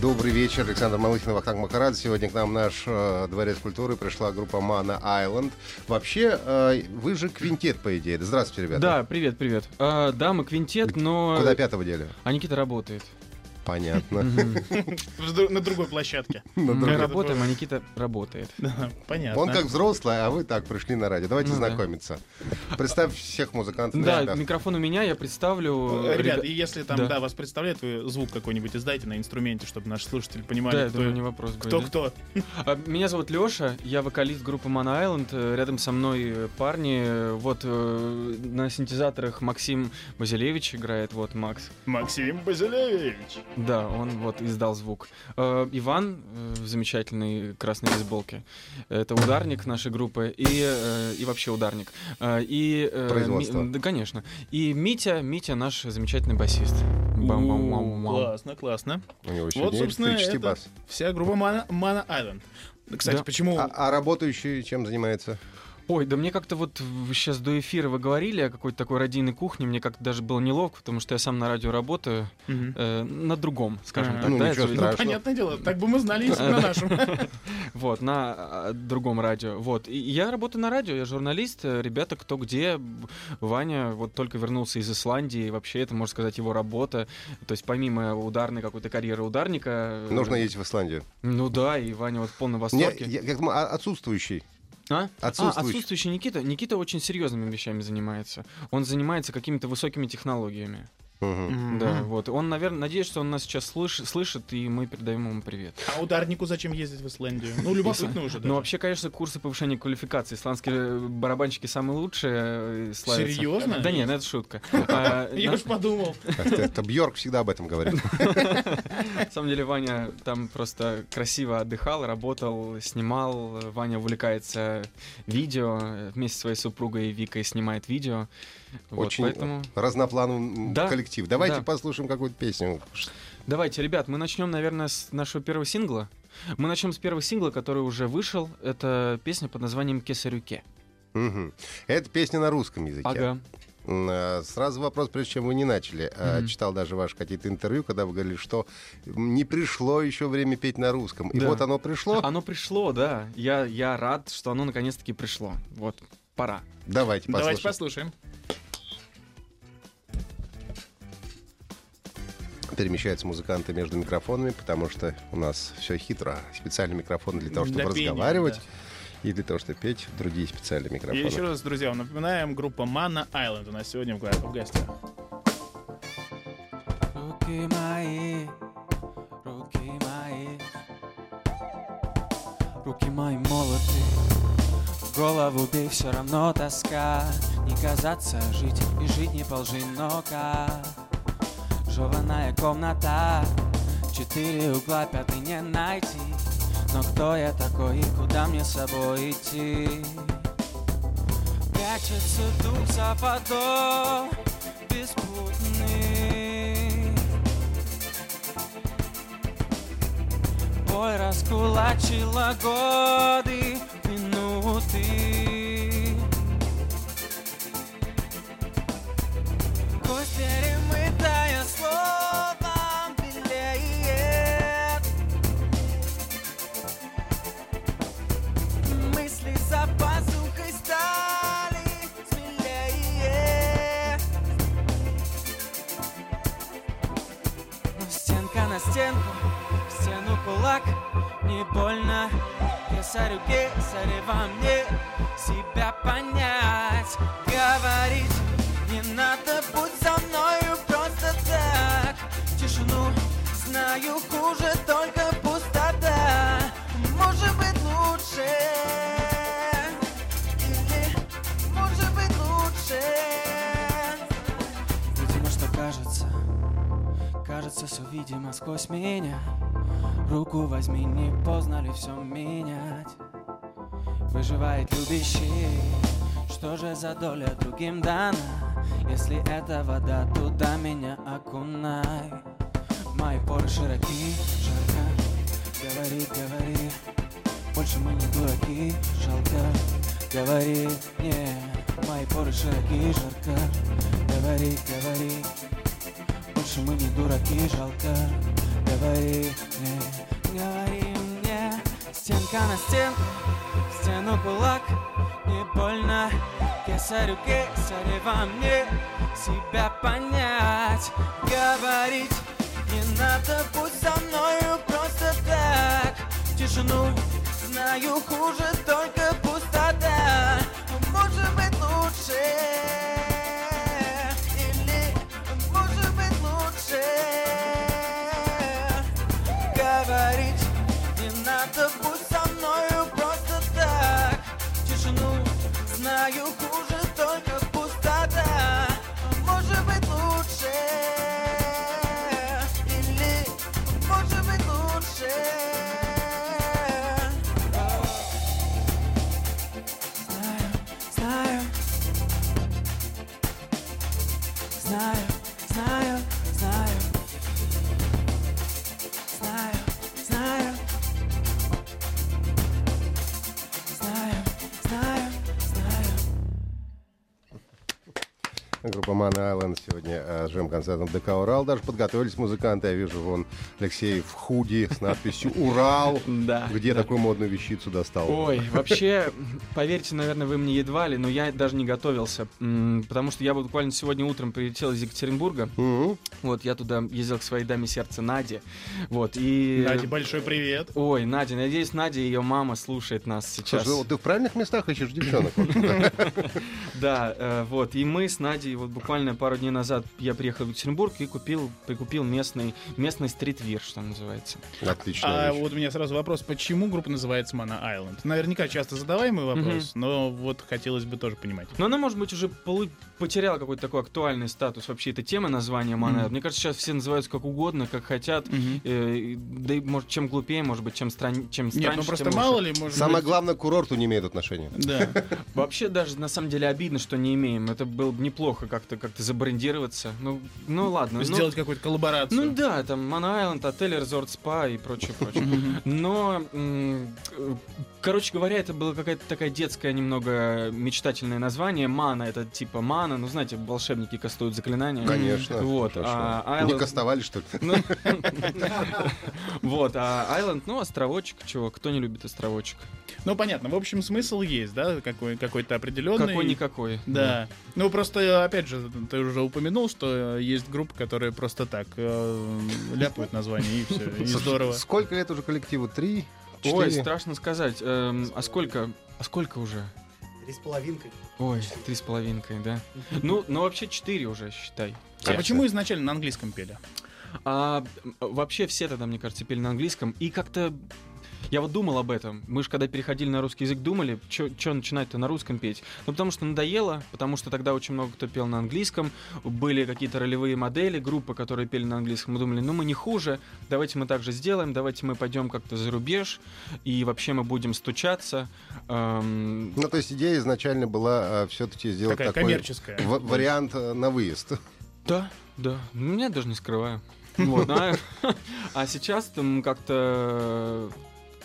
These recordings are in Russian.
Добрый вечер, Александр Малыхин, Вахтанг Макарад. Сегодня к нам наш э, дворец культуры пришла группа Мана Айленд. Вообще, э, вы же квинтет, по идее. Здравствуйте, ребята. Да, привет, привет. А, да, мы квинтет, но... Куда пятого дели? А Никита работает. Понятно. На другой площадке. Мы работаем, а Никита работает. Понятно. Он как взрослый, а вы так пришли на радио. Давайте Ну знакомиться. Представь всех музыкантов. Да, микрофон у меня, я представлю... Э, Ребят, ребя- и если там, Да. вас представляют, вы звук какой-нибудь издайте на инструменте, чтобы наши слушатели понимали, кто, не вопрос кто кто. А, Меня зовут Лёша, я вокалист группы Man Island. Рядом со мной э, парни. Вот э, на синтезаторах Максим Базилевич играет, вот Макс. Максим Базилевич. Да, он вот издал звук. Э, Иван э, в замечательной красной бейсболке. Это ударник нашей группы и, э, и вообще ударник. Э, И, э, Производство. Ми- да, конечно. И Митя, Митя наш замечательный басист. Бам-бам-бам-бам. Классно, классно. У него Вот, сегодня собственно, это- бас. Вся группа Mana, Mana Island. Кстати, Да. почему... А, а работающий чем занимается? Ой, да мне как-то вот сейчас до эфира вы говорили о какой-то такой радийной кухне, мне как-то даже было неловко, потому что я сам на радио работаю, Мгм. э, на другом, скажем Ага. так. Ну, да, ничего это- страшного. Понятное дело, так бы мы знали, если бы на нашем. Вот, на а, другом радио. Вот. И я работаю на радио, я журналист. э, Ребята, кто где. Ваня вот только вернулся из Исландии. и Вообще, это, можно сказать, его работа. То есть, помимо ударной какой-то карьеры ударника... э, Нужно ездить в Исландию. Ну да, и Ваня вот в полном Не, восторге. я, я думаю, а- отсутствующий. А? Отсутствующий. А, отсутствующий Никита. Никита очень серьезными вещами занимается. Он занимается какими-то высокими технологиями. Мгм. Да, вот. Он, наверное, надеюсь, что он нас сейчас слыш- слышит, и мы передаем ему привет. А ударнику зачем ездить в Исландию? Ну, любопытно уже. Ну, вообще, конечно, курсы повышения квалификации. Исландские э, барабанщики самые лучшие э. Серьезно? Да нет, ну это шутка. А, Я уж подумал. Это, это Бьорк всегда об этом говорит. на самом деле Ваня там просто красиво отдыхал, работал, снимал. Ваня увлекается видео. э, Вместе со своей супругой Викой снимает видео. Вот, Очень поэтому... разноплановый Да, коллектив. Давайте да. послушаем какую-то песню. Давайте, ребят, мы начнем, наверное, с нашего первого сингла. Мы начнем с первого сингла, который уже вышел. Это песня под названием «Кесарюке». Мгм. Это песня на русском языке. Ага. А, Сразу вопрос, прежде чем вы не начали. Мгм. Читал даже ваши какие-то интервью, когда вы говорили, что не пришло еще время петь на русском. И Да. вот оно пришло. Оно пришло, да. Я, я рад, что оно наконец-таки пришло. Вот, пора. Давайте Давайте послушаем. послушаем. Перемещаются музыканты между микрофонами, потому что у нас все хитро. Специальный микрофон для того, чтобы Для пения, разговаривать. И для того, чтобы петь, другие специальные И микрофоны. еще раз, друзья, напоминаем, группа Mana Island у нас сегодня в, в гостях. Руки мои, руки мои, руки мои голову бей, все равно тоска. Не казаться жить и жить не полжи, но как Жеваная комната, четыре угла, пятый не найти. Но кто я такой и куда мне с собой идти? Прячется дух за подол беспутный Ой, раскулачила годы, кулак. Не больно. Кесарю, кесарю во мне себя понять. Говорить не надо, будь со мною просто так. Тишину знаю хуже, только пустота. Может быть лучше. Или может быть лучше. Видимо, что кажется Кажется, все видимо сквозь меня. Руку возьми, не поздно ли все менять? Выживает любящий Что же за доля другим дана? Если это вода, туда меня окунай. Мои поры широки, жарко Говори, говори. Больше мы не дураки, жалко Говори, не. Мои поры широки, жарко Говори, говори. Больше мы не дураки, жалко Говори, не Говори мне. Стенка на стен Стену кулак. Не больно Кесарю кесарева мне Себя понять. Говорить не надо, пусть со мною просто так. Тишину знаю хуже, только пустота знаю хуже, Группа Mana Island сегодня э, с жем-концертом ДК «Урал». Даже подготовились музыканты. Я вижу, вон Алексей в худи с надписью «Урал». Да. Где да. такую модную вещицу достал? Ой, вообще, поверьте, наверное, вы мне едва ли, но я даже не готовился, потому что я буквально сегодня утром прилетел из Екатеринбурга, вот, я туда ездил к своей даме сердца Наде, вот, и... Надя, большой привет. Ой, Надя, надеюсь, Надя и ее мама слушает нас сейчас. Слушай, вот ты в правильных местах ищешь девчонок. Да, э, вот, и мы с Надей, вот буквально пару дней назад я приехал в Екатеринбург и купил, прикупил местный, местный стритвир, что называется. Отличная А вещь. вот у меня сразу вопрос, почему группа называется Mana Island? Наверняка часто задаваемый вопрос, но вот хотелось бы тоже понимать. Но она, может быть, уже полу- потеряла какой-то такой актуальный статус. Вообще, эта тема названия Мана. Мгм. Мне кажется, сейчас все называются как угодно, как хотят. Э, да и, может, чем глупее, может быть, чем, стран... чем страньше, Нет, ну просто мало лучше. ли, может Самое быть... главное, к курорту не имеет отношения. Да. Вообще, даже на самом деле обидно, что не имеем. Это было бы неплохо как-то как забрендироваться. Ну, ну ладно. ну- Сделать какую-то коллаборацию. Ну да, там Мана Айленд, отель, резорт, спа и прочее, прочее. Но, э, короче говоря, это было какая-то такая детское немного мечтательное название. Мана это типа мана, ну знаете, волшебники кастуют заклинания. Конечно. Вот, Хорошо. а Не Island- кастовали, что ли? Ну, Вот, а Айленд, ну, островочек, чего, кто не любит островочек? Ну, понятно. В общем, смысл есть, да, какой, какой-то определенный. Какой-никакой. Да. Ну, просто, опять же, ты уже упомянул, что есть группы, которые просто так э, ляпают название, и все, и здорово. Сколько лет уже коллективу? Три? Ой, Четыре? страшно сказать. Эм, а сколько? А сколько уже? Три с половинкой. Ой, три с половинкой, да. Ну, ну вообще четыре уже, считай. А почему изначально на английском пели? А вообще все тогда, мне кажется, пели на английском. И как-то я вот думал об этом. Мы же когда переходили на русский язык, думали, что начинать-то на русском петь. Ну, потому что надоело, потому что тогда очень много кто пел на английском. Были какие-то ролевые модели, группы, которые пели на английском. Мы думали, ну, мы не хуже, давайте мы так же сделаем, давайте мы пойдем как-то за рубеж, и вообще мы будем стучаться. Эм, Ну, то есть идея изначально была все-таки сделать Такая такой коммерческая. в- вариант э, на выезд. Да, да. Ну, Я даже не скрываю. Вот, а, а сейчас там как-то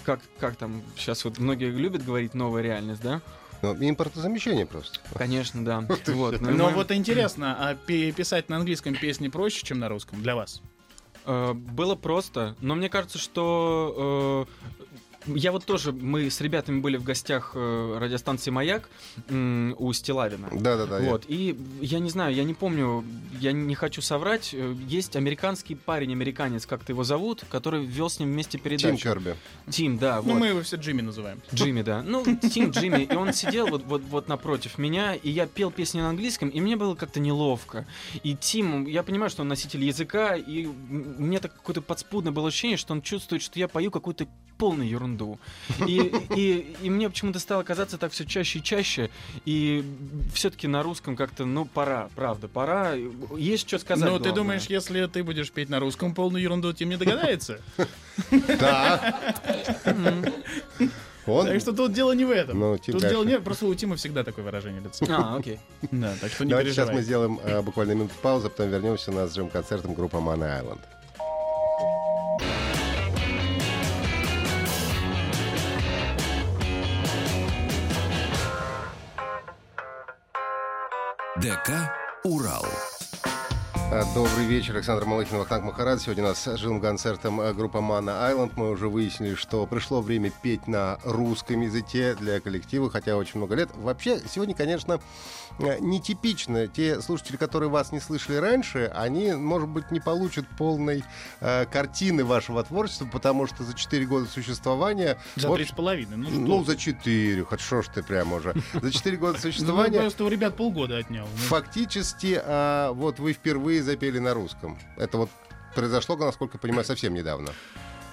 как, как там сейчас вот многие любят говорить новая реальность, да? Ну, Импортозамещение просто. Конечно, да. Вот, ну и Но мы, вот интересно, а писать на английском песни проще, чем на русском для вас? э, было просто, но мне кажется, что э, я вот тоже, мы с ребятами были в гостях э, радиостанции «Маяк» у Стилавина. Да-да-да. я- Вот, и я не знаю, я не помню, я не хочу соврать, э, есть американский парень, американец, как-то его зовут, который вел с ним вместе Тим передачу. Керби. Тим, да, Ну, вот. мы его все Джимми называем. Джимми, да. Ну, Тим Джимми. И он сидел вот, вот, вот напротив меня, и я пел песни на английском, и мне было как-то неловко. И Тим, я понимаю, что он носитель языка, и мне так какое-то подспудное было ощущение, что он чувствует, что я пою какую-то полную ерунду. Ерунду. И, и, и мне почему-то стало казаться так все чаще и чаще. И все-таки на русском как-то, ну, пора, правда, пора. Есть что сказать. Ну, ты думаешь, если ты будешь петь на русском полную ерунду, Тим не догадается? Да. Он... Так что тут дело не в этом. Ну, Тут конечно. дело не... Просто у Тима всегда такое выражение лица. А, окей. Да, так что не Давайте сейчас мы сделаем э, буквально минуту паузы, потом вернемся у нас с джем-концертом группа Mana Island. ДК «Урал». А, Добрый вечер, Александр Малыхин, Вахтанг Махарадзе. Сегодня у нас с живым концертом э, группа Mana Island. Мы уже выяснили, что пришло время петь на русском языке для коллектива, хотя очень много лет. Вообще, сегодня, конечно, э, нетипично. Те слушатели, которые вас не слышали раньше, они, может быть, не получат полной э, картины вашего творчества, потому что за 4 года существования... За в три с общем, половиной. Ну, Ну, что за 4, хоть что ж ты прям уже. За 4 года? Ну, существования просто у ребят полгода отнял. Ну, Фактически, а, вот вы впервые запели на русском. Это вот произошло, насколько я понимаю, совсем недавно.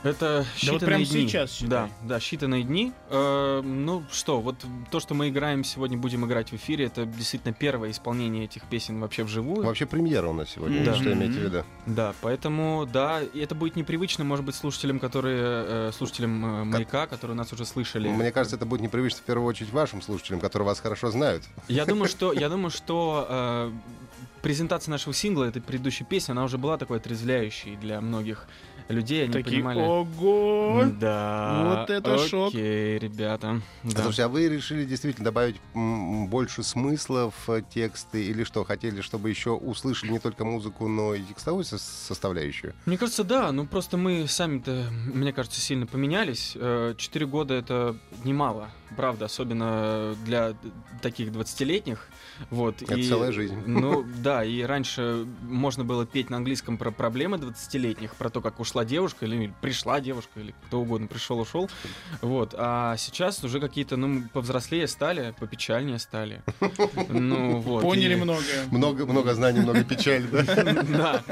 Это считанные Да вот прямо дни. сейчас, считай. Да, да, считанные дни. Э, ну что, вот то, что мы играем сегодня, будем играть в эфире, это действительно первое исполнение этих песен вообще вживую. Вообще премьера у нас сегодня, Да. что имеете в виду? Да, поэтому, да, это будет непривычно, может быть, слушателям, которые, э, слушателям э, «Маяка», которые нас уже слышали. Мне кажется, это будет непривычно в первую очередь вашим слушателям, которые вас хорошо знают. Я думаю, что, я думаю, что э, презентация нашего сингла, этой предыдущей песни, она уже была такой отрезвляющей для многих людей. Они Такие, понимали... ого! Да. Вот это шок. Окей, ребята. Да. Слушайте, а вы решили действительно добавить больше смысла в э, тексты или что? Хотели, чтобы еще услышали не только музыку, но и текстовую со- составляющую? Мне кажется, да. Ну просто мы сами-то, мне кажется, сильно поменялись. Э, Четыре года это немало, правда, особенно для таких 20-летних. Вот. Это целая жизнь. Ну да, и раньше можно было петь на английском про проблемы 20-летних, про то, как ушла девушка, или пришла девушка, или кто угодно пришел, ушел. Вот. А сейчас уже какие-то, ну, повзрослее стали, попечальнее стали. Ну вот. Поняли и- многое. Много, много знаний, много печали, да? Да.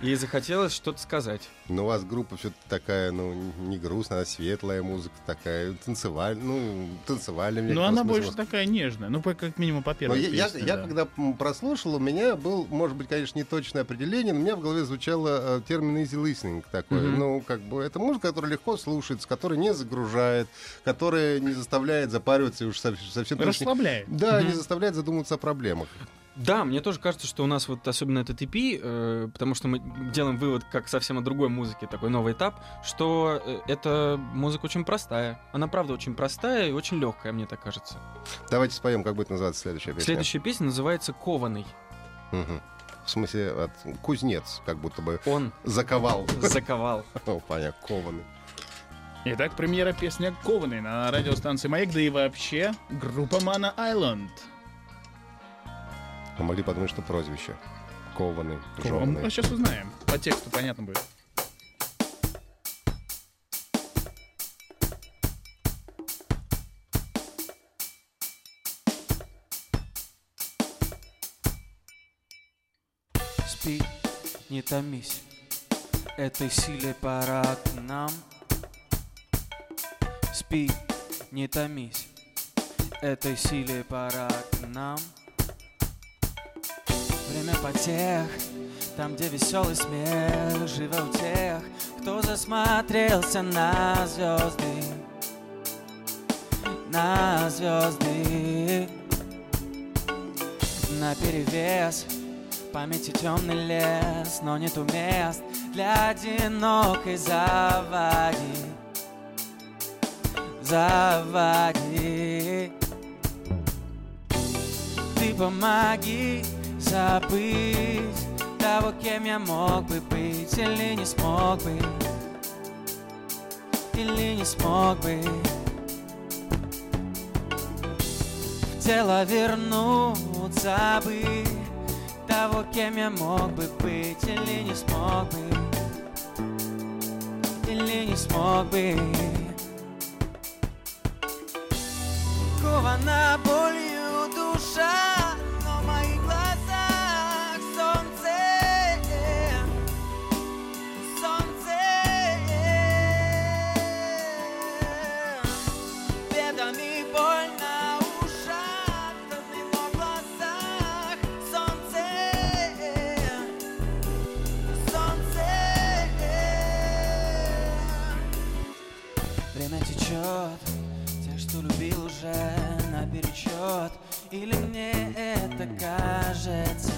И захотелось что-то сказать. Но у вас группа все такая, ну, не грустная, а светлая музыка такая, танцевальная, ну, танцевальная. кажется, она больше такая нежная. Ну, по- как минимум по первой я, я- песне, я да. когда прослушал, у меня был, может быть, конечно, не точное определение, но у меня в голове звучало э, термин easy listening такой. Мгм. Ну, как бы, это музыка, которая легко слушается, которая не загружает, которая не заставляет запариваться и уж сов- совсем... точно- Расслабляет. Да, не Мгм. заставляет задуматься о проблемах. Да, мне тоже кажется, что у нас вот особенно этот EP, э, потому что мы делаем вывод как совсем о другой музыке, такой новый этап, что э, эта музыка очень простая. Она правда очень простая и очень легкая, мне так кажется. Давайте споем, как будет называться следующая песня. Следующая песня называется «Кованый». Мгм. В смысле, от кузнец, как будто бы Он заковал. заковал. Понятно, кованый. Итак, премьера песня «Кованый» на радиостанции «Маяк», да и вообще группа Mana Island. А могли подумать, что прозвище. Кованый, Кованый. Ну, сейчас узнаем. По тексту понятно будет. Не томись, этой силе пора к нам. Спи, не томись, этой силе пора к нам. Время потех, там, где веселый смех, живо у тех, кто засмотрелся на звезды, на звезды. На перевес памяти темный лес, но нету мест для одинокой заводи. Заводи. Ты помоги забыть того, кем я мог бы быть или не смог бы, или не смог бы. В тело вернуться бы того, кем я мог бы быть или не смог бы, или не смог бы. Кована болью или мне это кажется,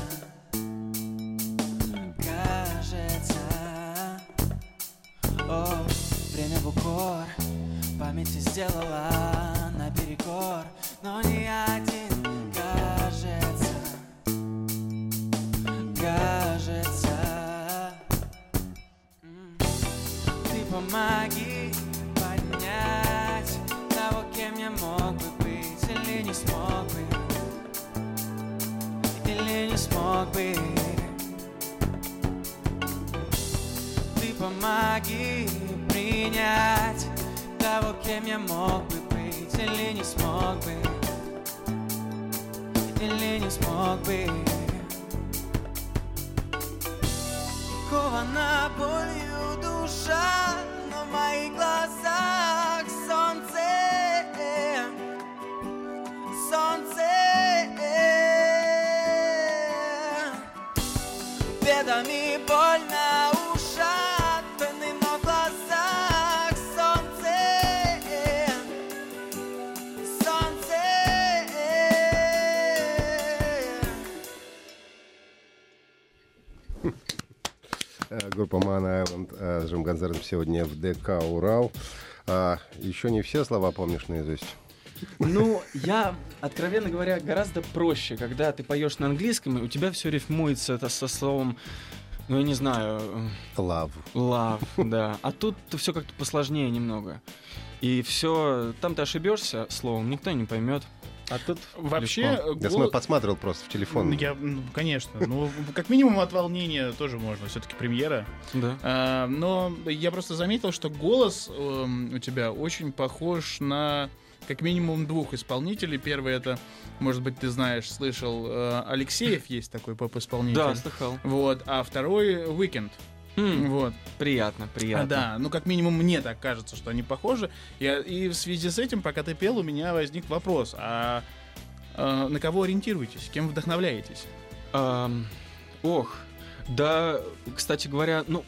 кажется. О, время в укор. Памяти сделала наперекор Но не один, кажется. Кажется. Ты помоги поднять Того, кем я мог бы быть Или не смог бы смог бы ты помоги принять того, кем я мог бы быть или не смог бы, или не смог бы. Кована болью душа, но в моих Группа Man Island э, с живым концертом сегодня в ДК «Урал». А, еще не все слова помнишь наизусть? Ну, я, откровенно говоря, гораздо проще, когда ты поешь на английском, и у тебя все рифмуется это со словом, ну, я не знаю, Love. love, да. А тут все как-то посложнее немного. И все, там ты ошибешься словом, никто не поймет. А тут Вообще, легко. э, Я гол- смотрю, подсматривал просто в телефон. Ну, Я, ну, конечно. Ну, как минимум от волнения тоже можно. Все-таки премьера. да. А, но я просто заметил, что голос эм, у тебя очень похож на как минимум двух исполнителей. Первый это, может быть, ты знаешь, слышал, э, Алексеев есть такой поп-исполнитель. Да, слыхал. Вот, а второй Weekend. М, Вот. приятно, А, приятно. да, ну как минимум мне так кажется, что они похожи. И, и в связи с этим, пока ты пел, у меня возник вопрос: а э, на кого ориентируетесь? Кем вдохновляетесь? Ам, ох, да, кстати говоря, ну,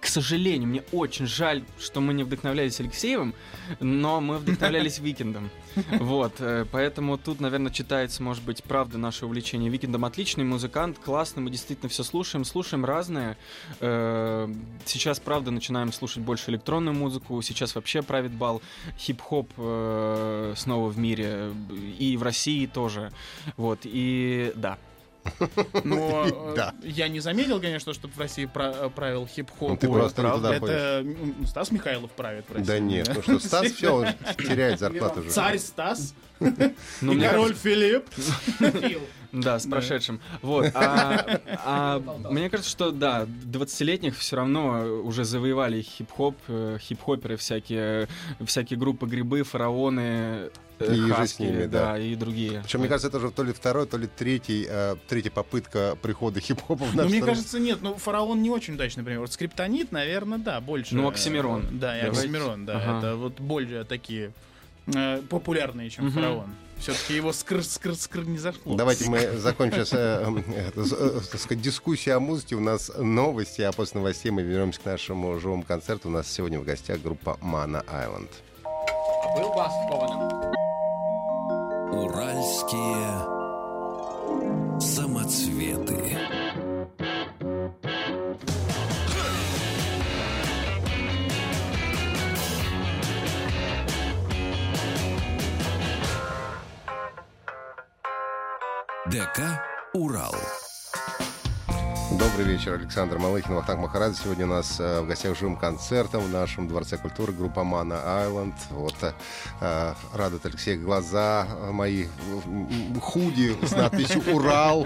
к сожалению, мне очень жаль, что мы не вдохновлялись Алексеевым, но мы вдохновлялись Викендом. Вот, э, поэтому тут, наверное, читается, может быть, правда наше увлечение. Викендом отличный музыкант, классный, мы действительно все слушаем, слушаем разное. Э, Сейчас, правда, начинаем слушать больше электронную музыку, сейчас вообще правит бал хип-хоп э, снова в мире, и в России тоже. Вот, и да, Но э, Да. я не заметил, конечно, чтобы в России пра- правил хип-хоп. Ну, ты Ой, просто не правда, туда Это м, Стас Михайлов правит в России. Да нет, ну что, Стас все, он теряет зарплату уже. Царь Стас Ну, и король Филипп. Да, с прошедшим. Вот. А, а мне кажется, что да, 20-летних все равно уже завоевали хип-хоп, э, хип-хоперы всякие, всякие группы грибы, фараоны, э, И же с хаски, ними, да. и другие. Причем, мне кажется, это уже то ли второй, то ли третий, э, третья попытка прихода хип-хопа в Ну, нашу мне страну. кажется, нет. Ну, фараон не очень удачный пример. Вот скриптонит, наверное, да, больше. Ну, Оксимирон. Да, и. Оксимирон, да. Ага. Это вот более такие э, популярные, чем Мгм. фараон. Все-таки его скр-скр-скр не зашло. Давайте мы закончим сейчас э, э, э, дискуссию о музыке. У нас новости, а после новостей мы вернемся к нашему живому концерту. У нас сегодня в гостях группа Mana Island. Уральские самоцветы. ДК «Урал». Добрый вечер, Александр Малыхин, Вахтанг Махарадзе. Сегодня у нас э, в гостях живым концертом в нашем Дворце культуры группа Mana Island. Вот э, э, радует Алексей глаза э, мои худи с надписью «Урал»,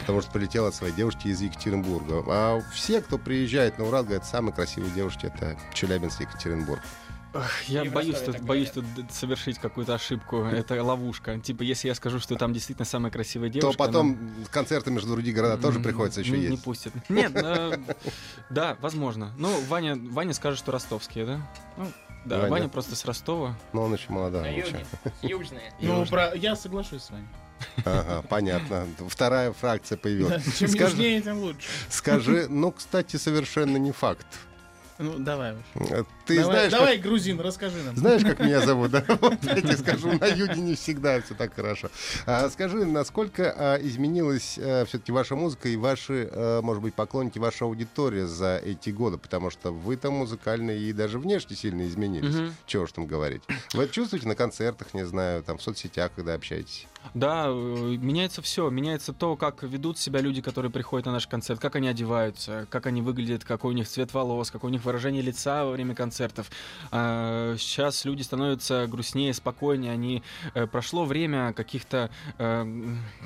потому что полетел от своей девушки из Екатеринбурга. А все, кто приезжает на Урал, говорят, самые красивые девушки — это Челябинск и Екатеринбург. Я И боюсь тут, боюсь тут совершить какую-то ошибку. Это ловушка. Типа, если я скажу, что там действительно самая красивая девушка... То она- потом концерты между другие города тоже приходится еще не, Не пустят. Нет, э, да, возможно. Ну, Ваня, Ваня скажет, что ростовские, да? Ну, Да, Ваня. Ваня просто с Ростова. Но он еще молодой. Ничего. юге. Южные. Ну, про... я соглашусь с вами. Ага, понятно. Вторая фракция Да, появилась. Чем Скажи- южнее, тем луше. Скажи, ну, кстати, совершенно не факт. Ну, давай уж. Ты давай, знаешь, давай, грузин, расскажи нам. Как, знаешь, как меня зовут, да? Вот я тебе скажу, на юге не всегда все так хорошо. А, скажи, насколько а, изменилась все-таки ваша музыка и ваши, а, может быть, поклонники, ваша аудитория за эти годы? Потому что вы там музыкально и даже внешне сильно изменились. Мгм. Чего уж там говорить. Вы это чувствуете на концертах, не знаю, там в соцсетях, когда общаетесь? Да, э, меняется все. Меняется то, как ведут себя люди, которые приходят на наш концерт, как они одеваются, как они выглядят, какой у них цвет волос, какое у них выражение лица во время концертов. А, Сейчас люди становятся грустнее, спокойнее. Они э, прошло время каких-то э,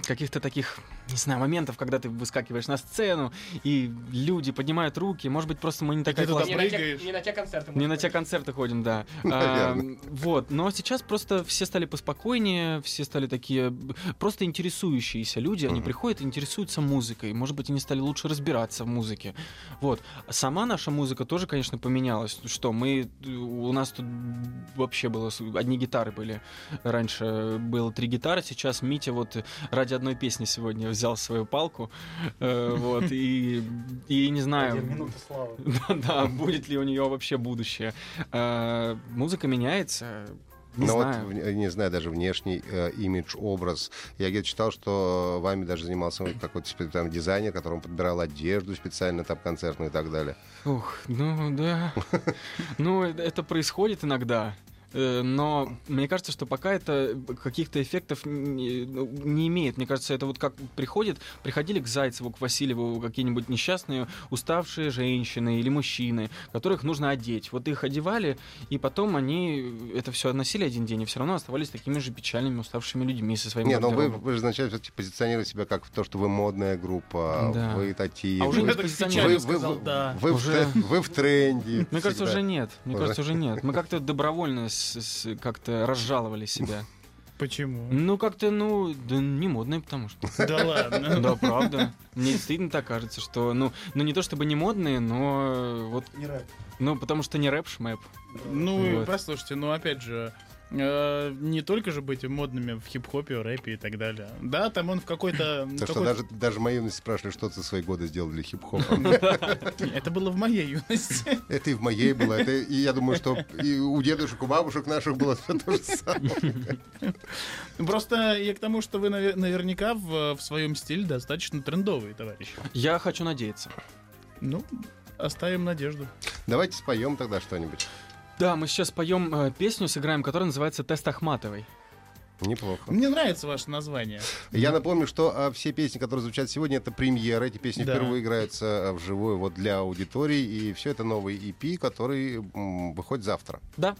каких-то таких не знаю моментов, когда ты выскакиваешь на сцену и люди поднимают руки. Может быть, просто мы не такая туда Не классная. на, те, не на те концерты. Не на те концерты ходим, да. А, вот, но сейчас просто все стали поспокойнее, все стали такие просто интересующиеся люди. Они приходят и интересуются музыкой. Может быть, они стали лучше разбираться в музыке. Вот. Сама наша музыка тоже, конечно, поменялась. Что мы у нас тут вообще было одни гитары были. Раньше было три гитары, сейчас Митя вот ради одной песни сегодня взял свою палку. Э, Вот и и не знаю. Да, да, будет ли у нее вообще будущее. Э, Музыка меняется. Не Ну знаю. вот, не знаю, даже внешний э, имидж, образ. Я где-то читал, что вами даже занимался какой-то там дизайнер, который подбирал одежду специально там концертную и так далее. Ух, ну да. Ну, э- это происходит иногда. Э, Но мне кажется, что пока это каких-то эффектов не, ну, не имеет. Мне кажется, это вот как приходит, приходили к Зайцеву, к Васильеву какие-нибудь несчастные, уставшие женщины или мужчины, которых нужно одеть. Вот их одевали, и потом они это все относили один день, и все равно оставались такими же печальными, уставшими людьми со своим Не, ну вы, вы же вначале все-таки позиционируете себя как то, что вы модная группа, Да. вы такие. А уже вы, вы, сказал, вы- да. вы в Уже- те- вы в тренде. Мне кажется, всегда. уже нет. Мне Уже? кажется, уже нет. Мы как-то добровольно с- как-то разжаловали себя. Почему? Ну, как-то, ну, да не модные, потому что. Да ладно. Да, правда. Мне действительно так кажется, что, ну, ну не то чтобы не модные, но вот, ну, потому что не рэп шмэп. Ну, Вот. послушайте, ну опять же, э, не только же быть модными в хип-хопе, рэпе и так далее. Да, там он в какой-то... То, что какой-то- даже, даже мои юности спрашивали, что ты в свои годы сделал для хип-хопа. Это было в моей юности. Это и в моей было. Это, и я думаю, что и у дедушек, у бабушек наших было все то же самое. Просто я к тому, что вы наве- наверняка в, в своем стиле достаточно трендовые, товарищи. Я хочу надеяться. Ну, оставим надежду. Давайте споем тогда что-нибудь. Да, мы сейчас поем э, песню, сыграем, которая называется «Тест Ахматовой». Неплохо. Мне нравится ваше название. Я напомню, что а, все песни, которые звучат сегодня, это премьеры. Эти песни Да. впервые играются а, вживую вот для аудитории. И все это новый EP, который м, выходит завтра. Да,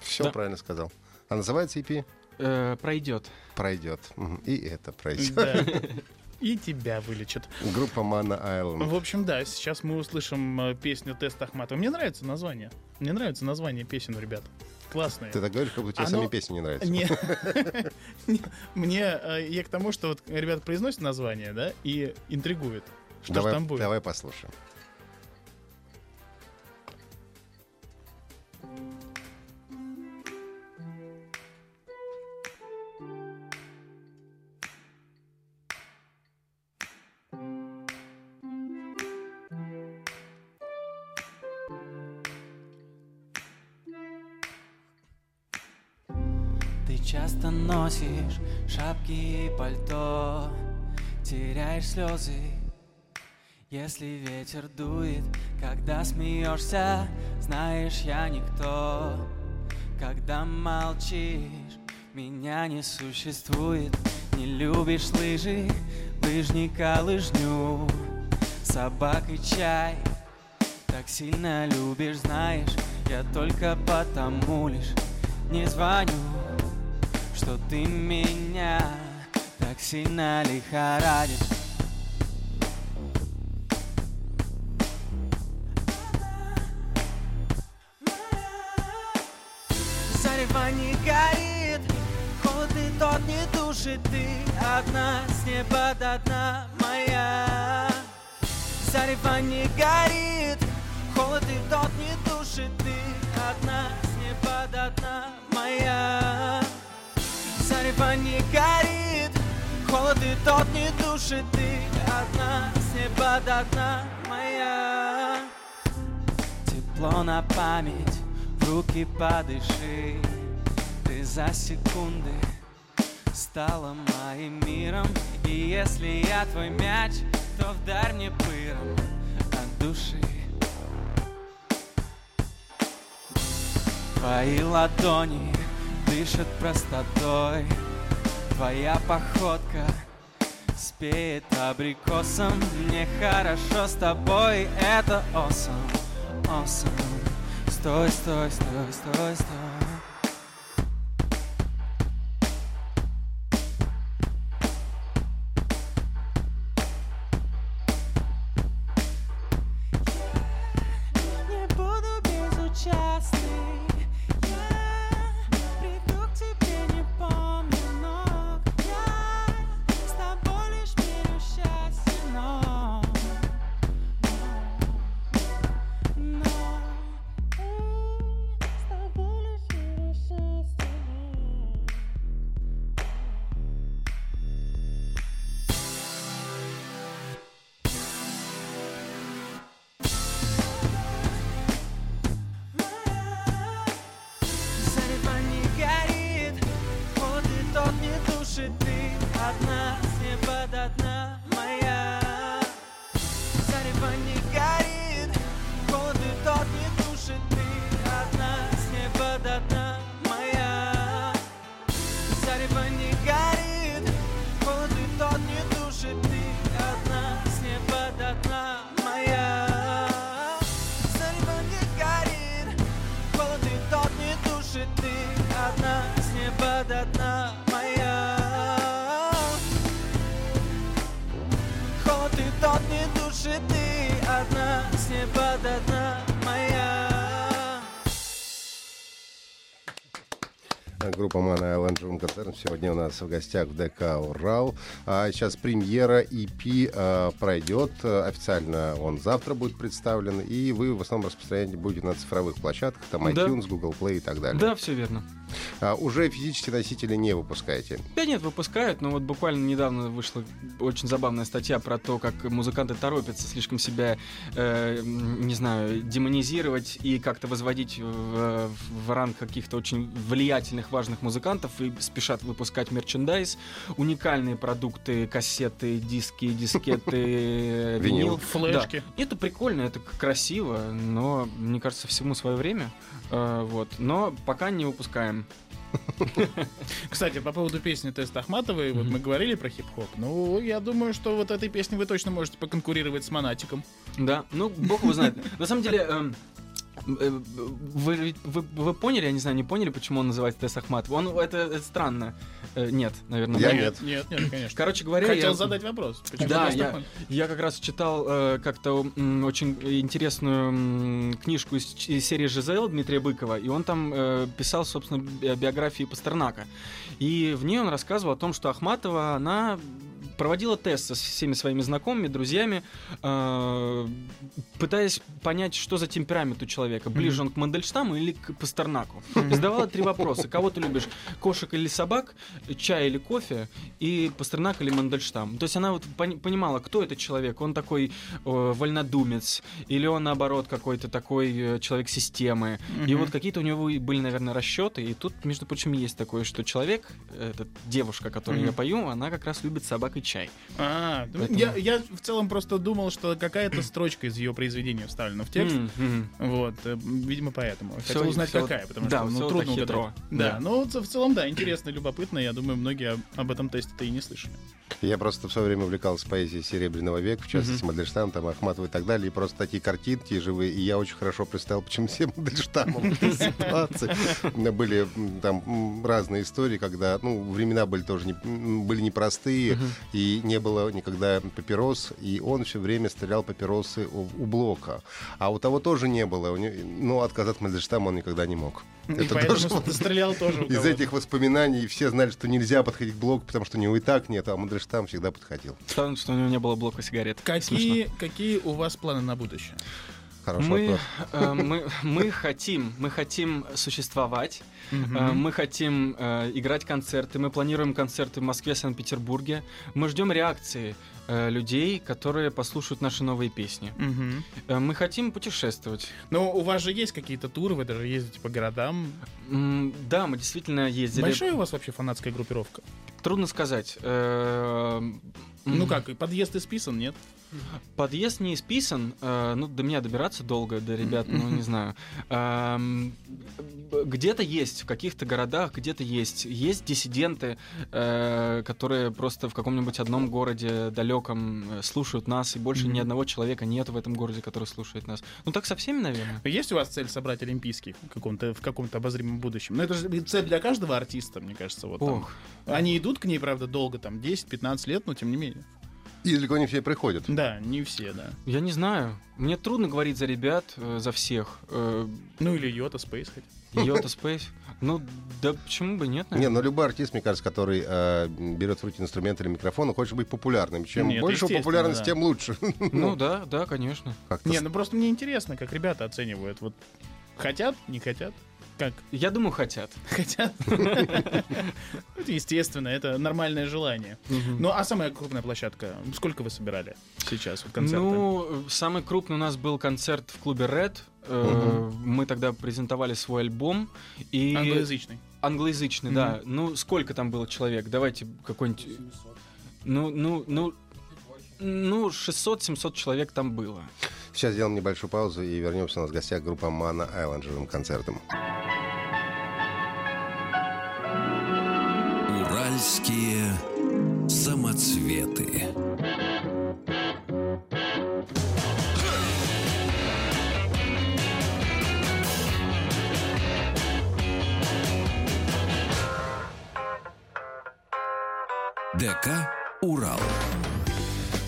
Все Да. правильно сказал. А называется EP э, пройдет. «Пройдет». И это пройдет. Да. И тебя вылечат. Группа Mana Island. В общем, да, сейчас мы услышим э, песню Тест Ахматова. Мне нравится название. Мне нравится название песен, ребят. Классные. Ты так говоришь, как будто тебе Оно- сами песни не нравятся. Не. Не, Мне, э, я к тому, что вот ребята произносят название, да, и интригует. Что давай, там будет? давай послушаем. Слезы, если ветер дует, когда смеешься, знаешь, я никто. Когда молчишь, меня не существует, не любишь лыжи, лыжника лыжню, собак и чай. Так сильно любишь, знаешь, я только потому лишь не звоню, что ты меня так сильно лихорадишь. Зарева не горит, холод и тот не душит, ты одна с неба до дна моя. Зарева не горит, холод и тот не душит, ты одна с неба до дна моя. Зарева не горит, холод и тот не душит. Ты одна с неба до дна моя. Тепло на память, руки подыши. Ты за секунды стала моим миром. И если я твой мяч, то вдарь мне пыром от души. Твои ладони дышат простотой. Твоя походка спеет абрикосом. Мне хорошо с тобой, это awesome, awesome Стой, стой, стой, стой, стой И тот не душит Ты одна с неба до дна Группа Mana Island живым концертом сегодня у нас в гостях в ДК «Урал». А сейчас премьера EP а, пройдет. Официально он завтра будет представлен. И вы в основном распространяете будете на цифровых площадках, там Да. iTunes, Google Play и так далее. Да, все верно. А, уже физические носители не выпускаете. Да нет, выпускают, но вот буквально недавно вышла очень забавная статья про то, как музыканты торопятся слишком себя, э, не знаю, демонизировать и как-то возводить в, в ранг каких-то очень влиятельных, важных музыкантов и спешат выпускать мерчендайз, уникальные продукты, кассеты, диски, дискеты, Винил. Флешки. Да. Это прикольно, это красиво, но, мне кажется, всему свое время. Э, вот. Но пока не выпускаем. Кстати, по поводу песни Теста Ахматовой, вот мы говорили про хип-хоп. Ну, я думаю, что вот этой песней вы точно можете поконкурировать с Монатиком. Да, ну, бог его знает. На самом деле, эм, вы, ведь- вы, вы поняли, я не знаю, не поняли, почему он называется Тесс Ахматов? Он, это, это странно. Э, Нет, наверное. Я нет. Нет, нет, конечно. Короче говоря, Хотел я, задать вопрос. Почему Да, я- я как раз читал э, как-то м, очень интересную м, книжку из, из серии ЖЗЛ Дмитрия Быкова, и он там э, писал, собственно, би- биографии Пастернака. И в ней он рассказывал о том, что Ахматова, она проводила тест со всеми своими знакомыми, друзьями, э, пытаясь понять, что за темперамент у человека. Ближе он к Мандельштаму или к Пастернаку. Задавала три вопроса. Кого ты любишь? Кошек или собак? Чай или кофе? И Пастернак или Мандельштам? То есть она вот пони- понимала, кто этот человек. Он такой э, вольнодумец, или он, наоборот, какой-то такой э, человек системы. И вот какие-то у него были, наверное, расчеты. И тут, между прочим, есть такое, что человек, этот девушка, которую я пою, она как раз любит собак и чай. А, Поэтому- я, я в целом просто думал, что какая-то строчка из ее произведения вставлена в текст. М. Вот, э, видимо, поэтому. Всё- Хотел узнать, всё- какая, потому да, что ну, трудно угадать. хитро. Да, Да. ну в целом, да, интересно, любопытно. Я думаю, многие об- этом тесте-то и не слышали. Я просто в свое время увлекался поэзией Серебряного века, в частности, Мандельштам, там, Ахматова и так далее, и просто такие картинки живые, и я очень хорошо представил, почему все Мандельштамом в этой ситуации. Были там разные истории, когда, ну, времена были тоже не, были непростые, и не было никогда папирос, и он все время стрелял папиросы у, у Блока. А у того тоже не было, у него- но отказаться от Мандельштама он никогда не мог. И Это поэтому тоже стрелял тоже Из этих воспоминаний все знали, что нельзя подходить к блоку, потому что у него и так нет, а Мандельштам всегда подходил. Странно, что у него не было блока сигарет. Какие, какие у вас планы на будущее? Хороший Мы, вопрос. э, мы, мы хотим, мы хотим существовать, Э, мы хотим э, играть концерты, мы планируем концерты в Москве, Санкт-Петербурге. Мы ждем реакции э, людей, которые послушают наши новые песни. Э, мы хотим путешествовать. Но у вас же есть какие-то туры, вы даже ездите по городам. Да, мы действительно ездили. Большая у вас вообще фанатская группировка? Трудно сказать. Ну как, подъезд исписан, нет? Подъезд не исписан, э, ну, до меня добираться долго, до ребят, ну, не знаю. Эм, Где-то есть, в каких-то городах где-то есть. Есть диссиденты, э, которые просто в каком-нибудь одном городе далеком э, слушают нас, и больше ни Мгм. одного человека нет в этом городе, который слушает нас. Ну, так со всеми, наверное. Есть у вас цель собрать олимпийский в каком-то, в каком-то обозримом будущем? Ну это же цель для каждого артиста, мне кажется. Вот там. Ох, Они идут к ней, правда, долго, там, 10-15 лет, но тем не менее. И далеко не все приходят. Да, не все, да. я не знаю. Мне трудно говорить за ребят, э, за всех. Э, Ну или Йота Space хоть. Йота Space. Ну, да почему бы нет, Не, наверное? но любой артист, мне кажется, который э, берет в руки инструмент или микрофон, он хочет быть популярным. Чем Нет, больше популярность, да. тем лучше. Ну да, да, конечно. Как-то Не, ну просто мне интересно, как ребята оценивают. Вот хотят, не хотят? Как? Я думаю, хотят. Хотят? Это естественно, это нормальное желание. Ну, а самая крупная площадка, сколько вы собирали сейчас, концерты? Ну, самый крупный у нас был концерт в клубе Red. Э, Мы тогда презентовали свой альбом. И... Англоязычный. Англоязычный, да. Ну, сколько там было человек? Давайте какой-нибудь... Ну, ну, ну... Ну, 600-700 человек там было. Сейчас сделаем небольшую паузу и вернемся. У нас в гостях группа Мана Айленд живым концертом. Уральские самоцветы.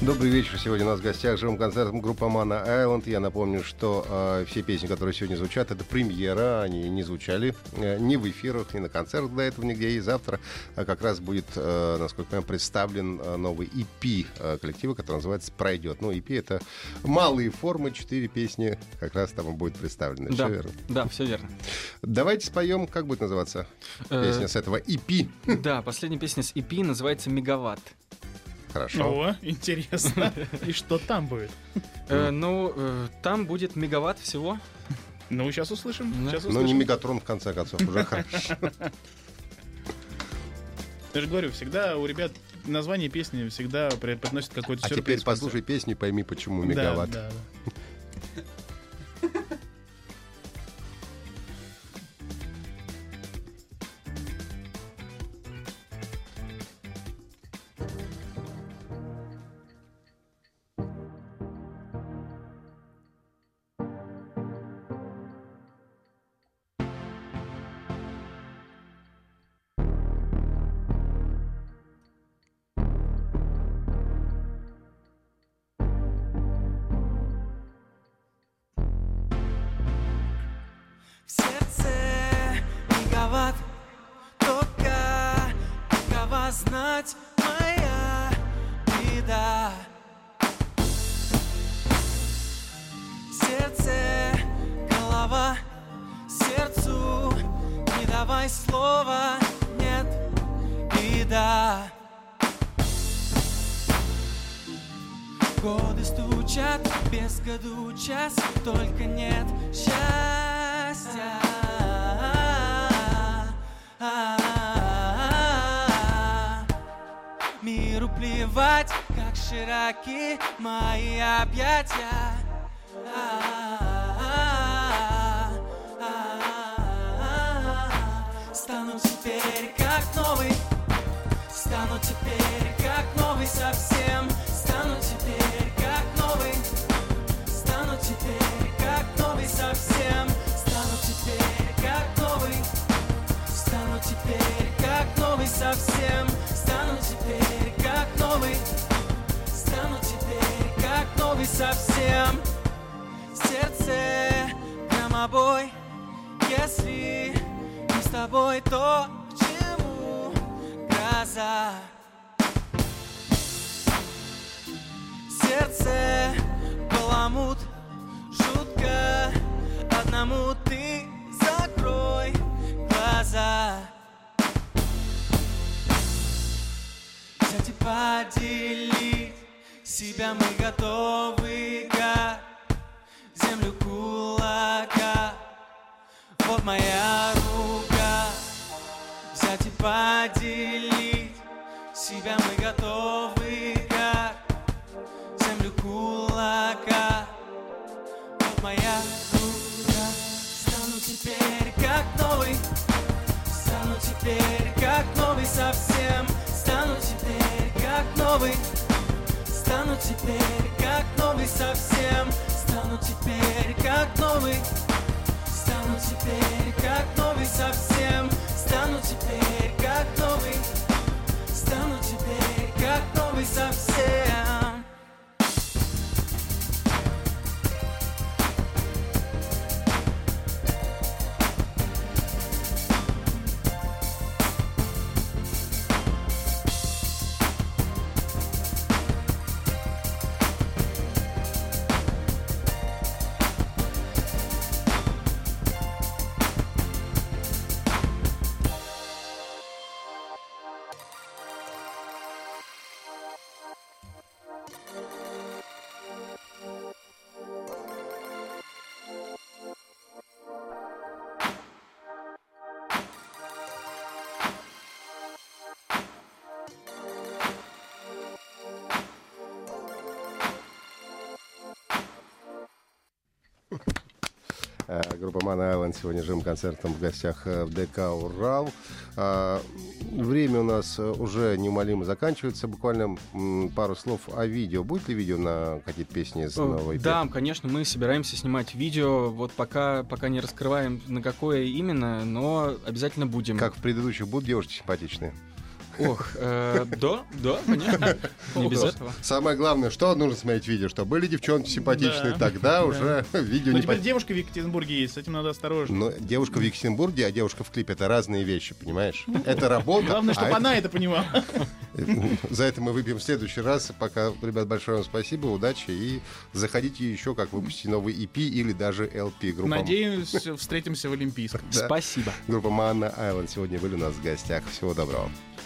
Добрый вечер. Сегодня у нас в гостях живым концертом группа Мана Айленд. Я напомню, что э, все песни, которые сегодня звучат, это премьера. Они не звучали э, ни в эфирах, ни на концертах до этого нигде. И завтра э, как раз будет, э, насколько я понимаю, представлен э, новый EP э, коллектива, который называется «Пройдет». Ну, EP — это малые формы, четыре песни как раз там будет представлены. Да. Всё верно. Да, все верно. Давайте споем, как будет называться Э, песня с этого EP. Да, последняя песня с EP называется «Мегаватт». Хорошо. О, интересно. И что там будет? Э, Ну, э, там будет мегаватт всего. Ну, сейчас услышим. Сейчас Ну, не услышим. Мегатрон, в конце концов, уже хорошо. Я же говорю, всегда у ребят название песни всегда преподносит какой-то А сюрприз. теперь в конце. послушай песню и пойми, почему мегаватт. да, да. Годы стучат, без году час, только нет счастья. Миру плевать, как широки мои объятия. Новый совсем. Стану теперь как новый. Стану теперь как новый совсем. Сердце громобой Если не с тобой, то к чему гроза? Сердце баламут, жутко Потому И поделить себя. Мы готовы, как землю кулака. Вот моя рука. Взять и поделить себя. Мы готовы, как землю кулака. Вот моя рука. Стану теперь как новый. Стану теперь как новый совсем новый. Стану теперь как новый совсем. Стану теперь как новый. Стану теперь как новый совсем. Стану теперь как новый. Стану теперь как новый совсем Группа Мана Айленд сегодня живым концертом в гостях э, в ДК «Урал». А, Время у нас э, уже неумолимо заканчивается. Буквально пару слов о видео. Будет ли видео на какие-то песни из новой Э, Да, конечно, мы собираемся снимать видео. Вот пока, пока не раскрываем, на какое именно, но обязательно будем. Как в предыдущих будут девушки симпатичные? Ох, э, да, да, конечно. Не без этого. Самое главное, что нужно смотреть видео, что были девчонки симпатичные, Да. тогда Да. уже видео Ну, не теперь по- девушка в Екатеринбурге есть, с этим надо осторожно. Но девушка в Екатеринбурге, а девушка в клипе это разные вещи, понимаешь? Это работа. Главное, а чтобы это- она это понимала. За это мы выпьем в следующий раз. Пока, ребят, большое вам спасибо, удачи. И заходите еще, как выпустить новый EP или даже LP. Группа, Надеюсь, встретимся в Олимпийском. Да. Спасибо. группа Манна Айленд сегодня были у нас в гостях. Всего доброго.